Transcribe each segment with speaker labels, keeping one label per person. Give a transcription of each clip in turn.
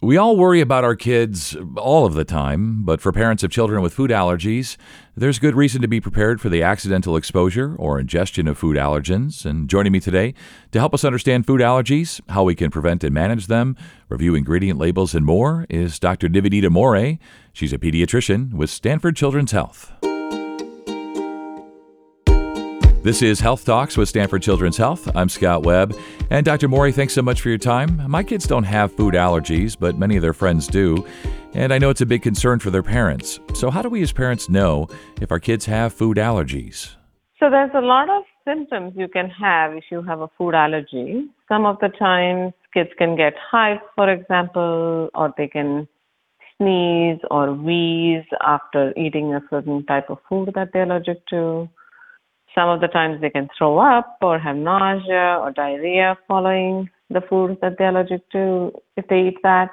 Speaker 1: We all worry about our kids all of the time, but for parents of children with food allergies, there's good reason to be prepared for the accidental exposure or ingestion of food allergens. And joining me today to help us understand food allergies, how we can prevent and manage them, review ingredient labels, and more is Dr. Nivedita More. She's a pediatrician with Stanford Children's Health. This is Health Talks with Stanford Children's Health. I'm Scott Webb. And Dr. More, thanks so much for your time. My kids don't have food allergies, but many of their friends do. And I know it's a big concern for their parents. So, how do we as parents know if our kids have food allergies?
Speaker 2: So, there's a lot of symptoms you can have if you have a food allergy. Some of the times, kids can get hives, for example, or they can sneeze or wheeze after eating a certain type of food that they're allergic to some of the times they can throw up or have nausea or diarrhea following the foods that they're allergic to if they eat that.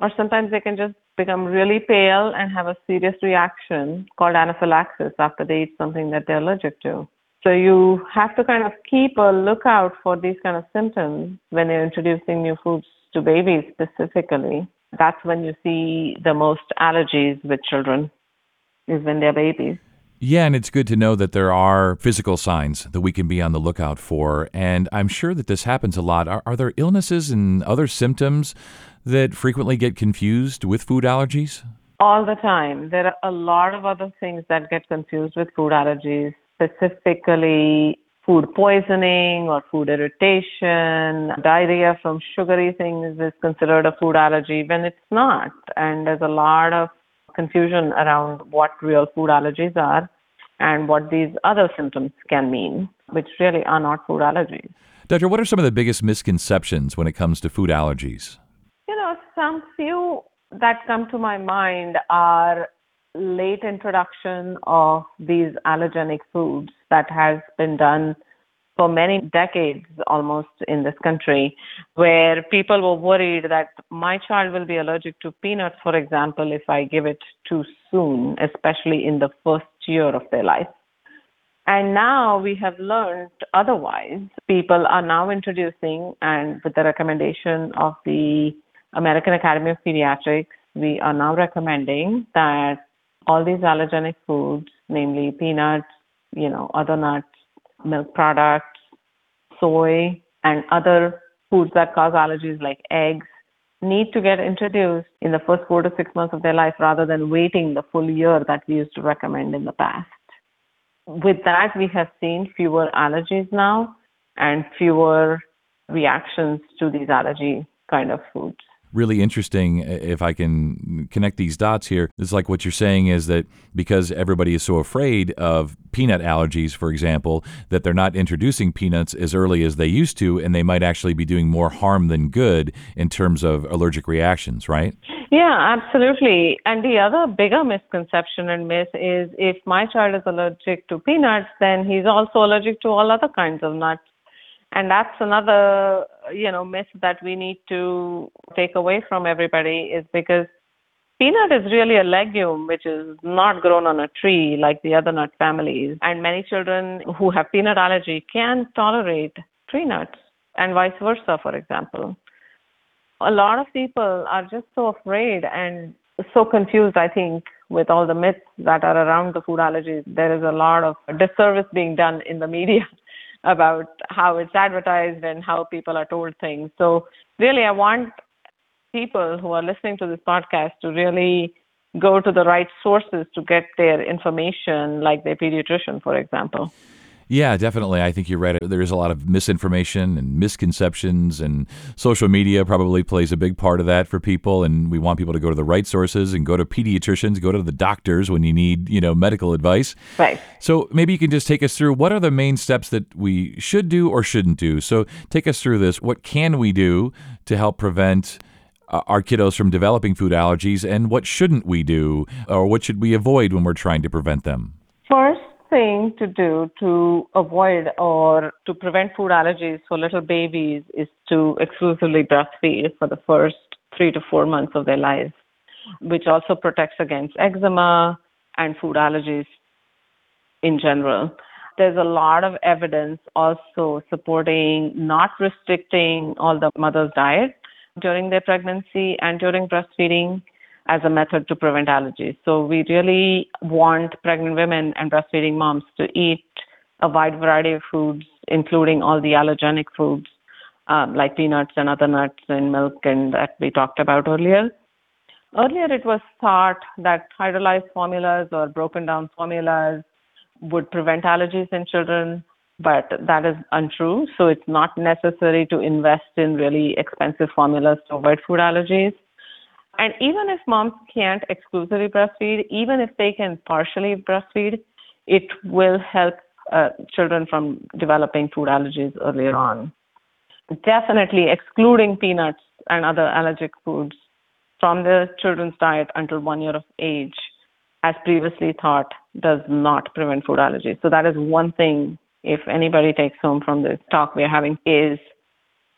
Speaker 2: Or sometimes they can just become really pale and have a serious reaction called anaphylaxis after they eat something that they're allergic to. So you have to kind of keep a lookout for these kind of symptoms when you're introducing new foods to babies specifically. That's when you see the most allergies with children, is when they're babies.
Speaker 1: Yeah, and it's good to know that there are physical signs that we can be on the lookout for. And I'm sure that this happens a lot. Are, are there illnesses and other symptoms that frequently get confused with food allergies?
Speaker 2: All the time. There are a lot of other things that get confused with food allergies, specifically food poisoning or food irritation. Diarrhea from sugary things is considered a food allergy when it's not. And there's a lot of confusion around what real food allergies are and what these other symptoms can mean, which really are not food allergies.
Speaker 1: Doctor, what are some of the biggest misconceptions when it comes to food allergies?
Speaker 2: You know, some few that come to my mind are late introduction of these allergenic foods that has been done for many decades almost in this country where people were worried that my child will be allergic to peanuts, for example, if I give it too soon, especially in the first year of their life. And now we have learned otherwise. People are now introducing, and with the recommendation of the American Academy of Pediatrics, we are now recommending that all these allergenic foods, namely peanuts, you know, other nuts, milk products, soy, and other foods that cause allergies like eggs need to get introduced in the first four to six months of their life rather than waiting the full year that we used to recommend in the past. With that, we have seen fewer allergies now and fewer reactions to these allergy kind of foods
Speaker 1: really interesting if I can connect these dots here. It's like what you're saying is that because everybody is so afraid of peanut allergies, for example, that they're not introducing peanuts as early as they used to, and they might actually be doing more harm than good in terms of allergic reactions, right?
Speaker 2: Yeah, absolutely. And the other bigger misconception and myth is if my child is allergic to peanuts, then he's also allergic to all other kinds of nuts and that's another you know myth that we need to take away from everybody is because peanut is really a legume which is not grown on a tree like the other nut families. And many children who have peanut allergy can tolerate tree nuts and vice versa for example. A lot of people are just so afraid and so confused i think with all the myths that are around the food allergies. There is a lot of disservice being done in the media about how it's advertised and how people are told things. So, really, I want people who are listening to this podcast to really go to the right sources to get their information, like their pediatrician, for example.
Speaker 1: Yeah, definitely. I think you're right. There is a lot of misinformation and misconceptions, and social media probably plays a big part of that for people. And we want people to go to the right sources and go to pediatricians, go to the doctors when you need, you know, medical advice.
Speaker 2: Right.
Speaker 1: So maybe you can just take us through what are the main steps that we should do or shouldn't do. So take us through this. What can we do to help prevent? Uh, our kiddos from developing food allergies, and what shouldn't we do, or what should we avoid when we're trying to prevent them?
Speaker 2: First, thing to do to avoid or to prevent food allergies for little babies is to exclusively breastfeed for the first three to four months of their lives, which also protects against eczema and food allergies in general. There's a lot of evidence also supporting not restricting all the mother's diet, during their pregnancy and during breastfeeding as a method to prevent allergies. So we really want pregnant women and breastfeeding moms to eat a wide variety of foods, including all the allergenic foods um, like peanuts and other nuts and milk and that we talked about earlier. Earlier, it was thought that hydrolyzed formulas or broken down formulas would prevent allergies in children, but that is untrue. So it's not necessary to invest in really expensive formulas to avoid food allergies. And even if moms can't exclusively breastfeed, even if they can partially breastfeed, it will help uh, children from developing food allergies earlier on. Definitely excluding peanuts and other allergic foods from the children's diet until one year of age, as previously thought, does not prevent food allergies. So that is one thing, if anybody takes home from this talk we're having, is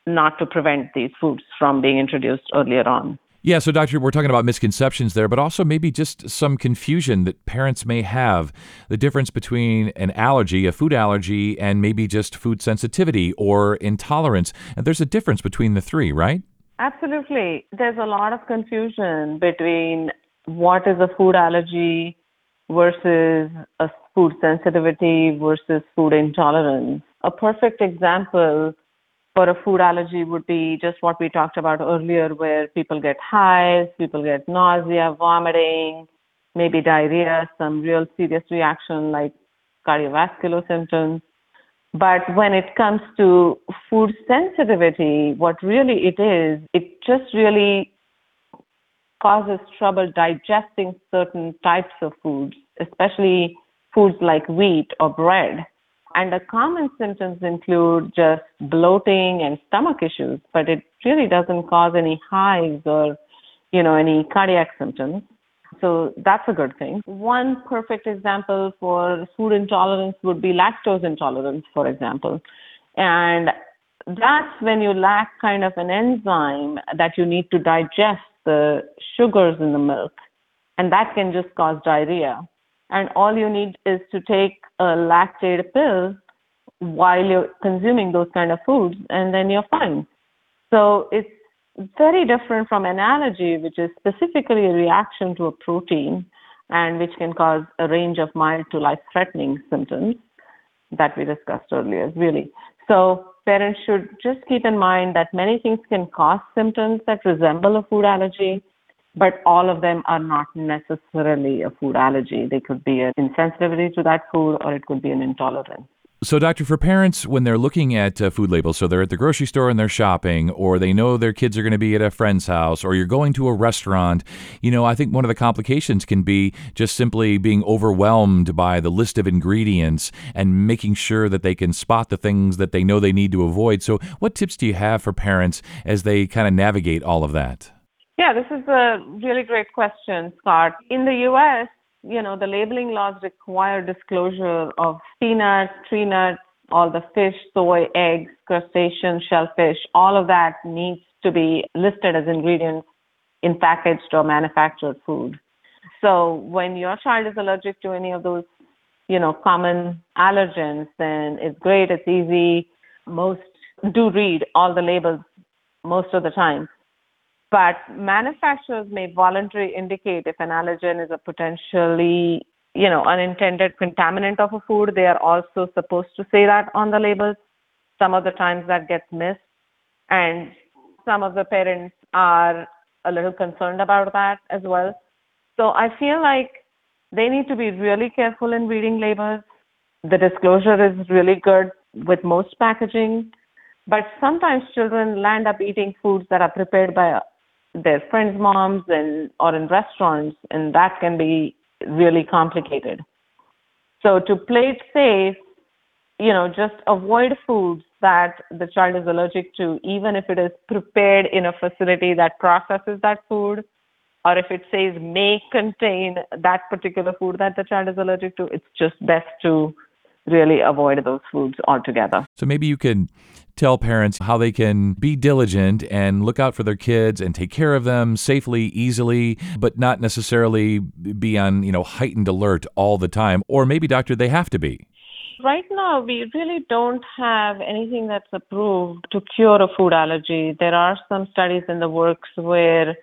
Speaker 2: not to prevent these foods from being introduced earlier on.
Speaker 1: Yeah, so doctor, we're talking about misconceptions there, but also maybe just some confusion that parents may have the difference between an allergy, a food allergy, and maybe just food sensitivity or intolerance. And there's a difference between the three, right?
Speaker 2: Absolutely. There's a lot of confusion between what is a food allergy versus a food sensitivity versus food intolerance. A perfect example for a food allergy would be just what we talked about earlier, where people get hives, people get nausea, vomiting, maybe diarrhea, some real serious reaction like cardiovascular symptoms. But when it comes to food sensitivity, what really it is, it just really causes trouble digesting certain types of foods, especially foods like wheat or bread. And the common symptoms include just bloating and stomach issues, but it really doesn't cause any hives or, you know, any cardiac symptoms. So that's a good thing. One perfect example for food intolerance would be lactose intolerance, for example. And that's when you lack kind of an enzyme that you need to digest the sugars in the milk. And that can just cause diarrhea. And all you need is to take a lactase pill while you're consuming those kind of foods, and then you're fine. So it's very different from an allergy, which is specifically a reaction to a protein and which can cause a range of mild to life threatening symptoms that we discussed earlier, really. So parents should just keep in mind that many things can cause symptoms that resemble a food allergy, but all of them are not necessarily a food allergy. They could be an insensitivity to that food or it could be an intolerance.
Speaker 1: So, doctor, for parents, when they're looking at uh, food labels, so they're at the grocery store and they're shopping, or they know their kids are going to be at a friend's house, or you're going to a restaurant, you know, I think one of the complications can be just simply being overwhelmed by the list of ingredients and making sure that they can spot the things that they know they need to avoid. So, what tips do you have for parents as they kind of navigate all of that?
Speaker 2: Yeah, this is a really great question, Scott. In the US, you know, the labeling laws require disclosure of peanuts, tree nuts, all the fish, soy, eggs, crustaceans, shellfish, all of that needs to be listed as ingredients in packaged or manufactured food. So when your child is allergic to any of those, you know, common allergens, then it's great, it's easy. Most do read all the labels most of the time. But manufacturers may voluntarily indicate if an allergen is a potentially, you know, unintended contaminant of a food. They are also supposed to say that on the labels. Some of the times that gets missed. And some of the parents are a little concerned about that as well. So I feel like they need to be really careful in reading labels. The disclosure is really good with most packaging, but sometimes children land up eating foods that are prepared by their friends' moms and or in restaurants, and that can be really complicated. So to play it safe, you know, just avoid foods that the child is allergic to, even if it is prepared in a facility that processes that food, or if it says may contain that particular food that the child is allergic to, it's just best to really avoid those foods altogether.
Speaker 1: So maybe you can tell parents how they can be diligent and look out for their kids and take care of them safely, easily, but not necessarily be on, you know, heightened alert all the time. Or maybe, doctor, they have to be.
Speaker 2: Right now, we really don't have anything that's approved to cure a food allergy. There are some studies in the works where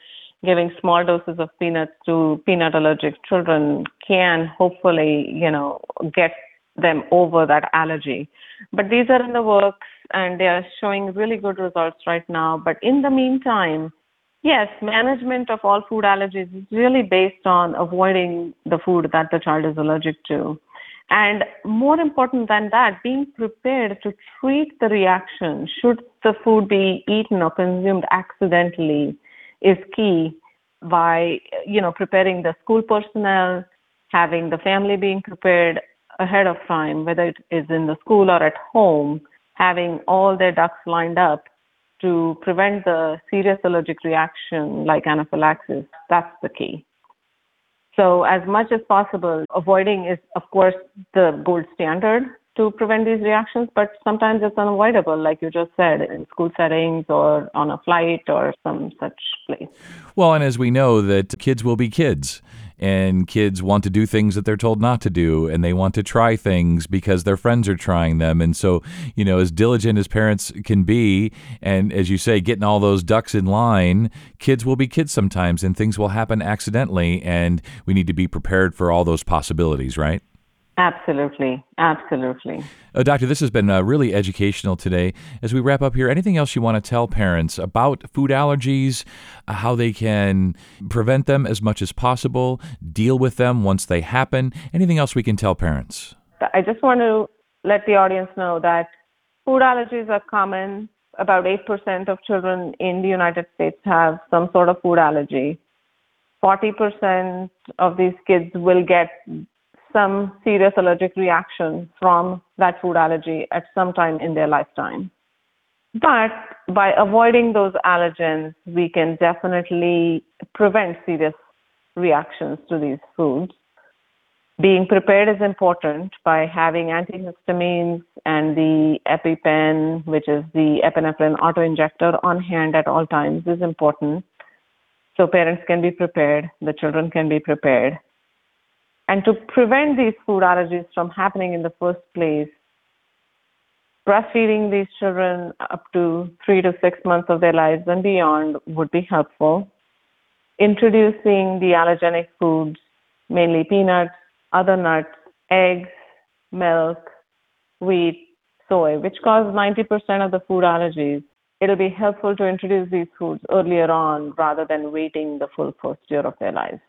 Speaker 2: giving small doses of peanuts to peanut allergic children can hopefully, you know, get them over that allergy. But these are in the works and they are showing really good results right now. But in the meantime, yes, management of all food allergies is really based on avoiding the food that the child is allergic to. And more important than that, being prepared to treat the reaction should the food be eaten or consumed accidentally is key by you know preparing the school personnel having the family being prepared ahead of time whether it is in the school or at home having all their ducks lined up to prevent the serious allergic reaction like anaphylaxis that's the key so as much as possible avoiding is of course the gold standard to prevent these reactions, but sometimes it's unavoidable, like you just said, in school settings or on a flight or some such place.
Speaker 1: Well, and as we know, that kids will be kids, and kids want to do things that they're told not to do, and they want to try things because their friends are trying them. And so, you know, as diligent as parents can be, and as you say, getting all those ducks in line, kids will be kids sometimes, and things will happen accidentally, and we need to be prepared for all those possibilities, right?
Speaker 2: Absolutely. Absolutely.
Speaker 1: Uh, doctor, this has been uh, really educational today. As we wrap up here, anything else you want to tell parents about food allergies, uh, how they can prevent them as much as possible, deal with them once they happen? Anything else we can tell parents?
Speaker 2: I just want to let the audience know that food allergies are common. About 8% of children in the United States have some sort of food allergy. 40% of these kids will get some serious allergic reaction from that food allergy at some time in their lifetime. But by avoiding those allergens, we can definitely prevent serious reactions to these foods. Being prepared is important by having antihistamines and the EpiPen, which is the epinephrine autoinjector, on hand at all times is important. So parents can be prepared, the children can be prepared. And to prevent these food allergies from happening in the first place, breastfeeding these children up to three to six months of their lives and beyond would be helpful. Introducing the allergenic foods, mainly peanuts, other nuts, eggs, milk, wheat, soy, which cause 90% of the food allergies. It'll be helpful to introduce these foods earlier on rather than waiting the full first year of their lives.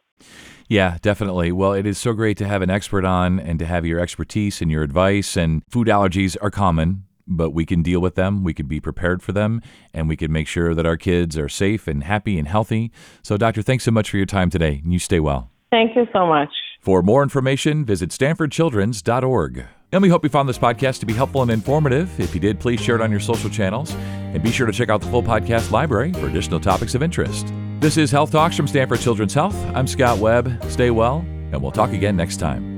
Speaker 1: Yeah, definitely. Well, it is so great to have an expert on and to have your expertise and your advice. And food allergies are common, but we can deal with them. We can be prepared for them, and we can make sure that our kids are safe and happy and healthy. So, Doctor, thanks so much for your time today. And you stay well.
Speaker 2: Thank you so much.
Speaker 1: For more information, visit stanfordchildren's.org. And we hope you found this podcast to be helpful and informative. If you did, please share it on your social channels. And be sure to check out the full podcast library for additional topics of interest. This is Health Talks from Stanford Children's Health. I'm Scott Webb. Stay well, and we'll talk again next time.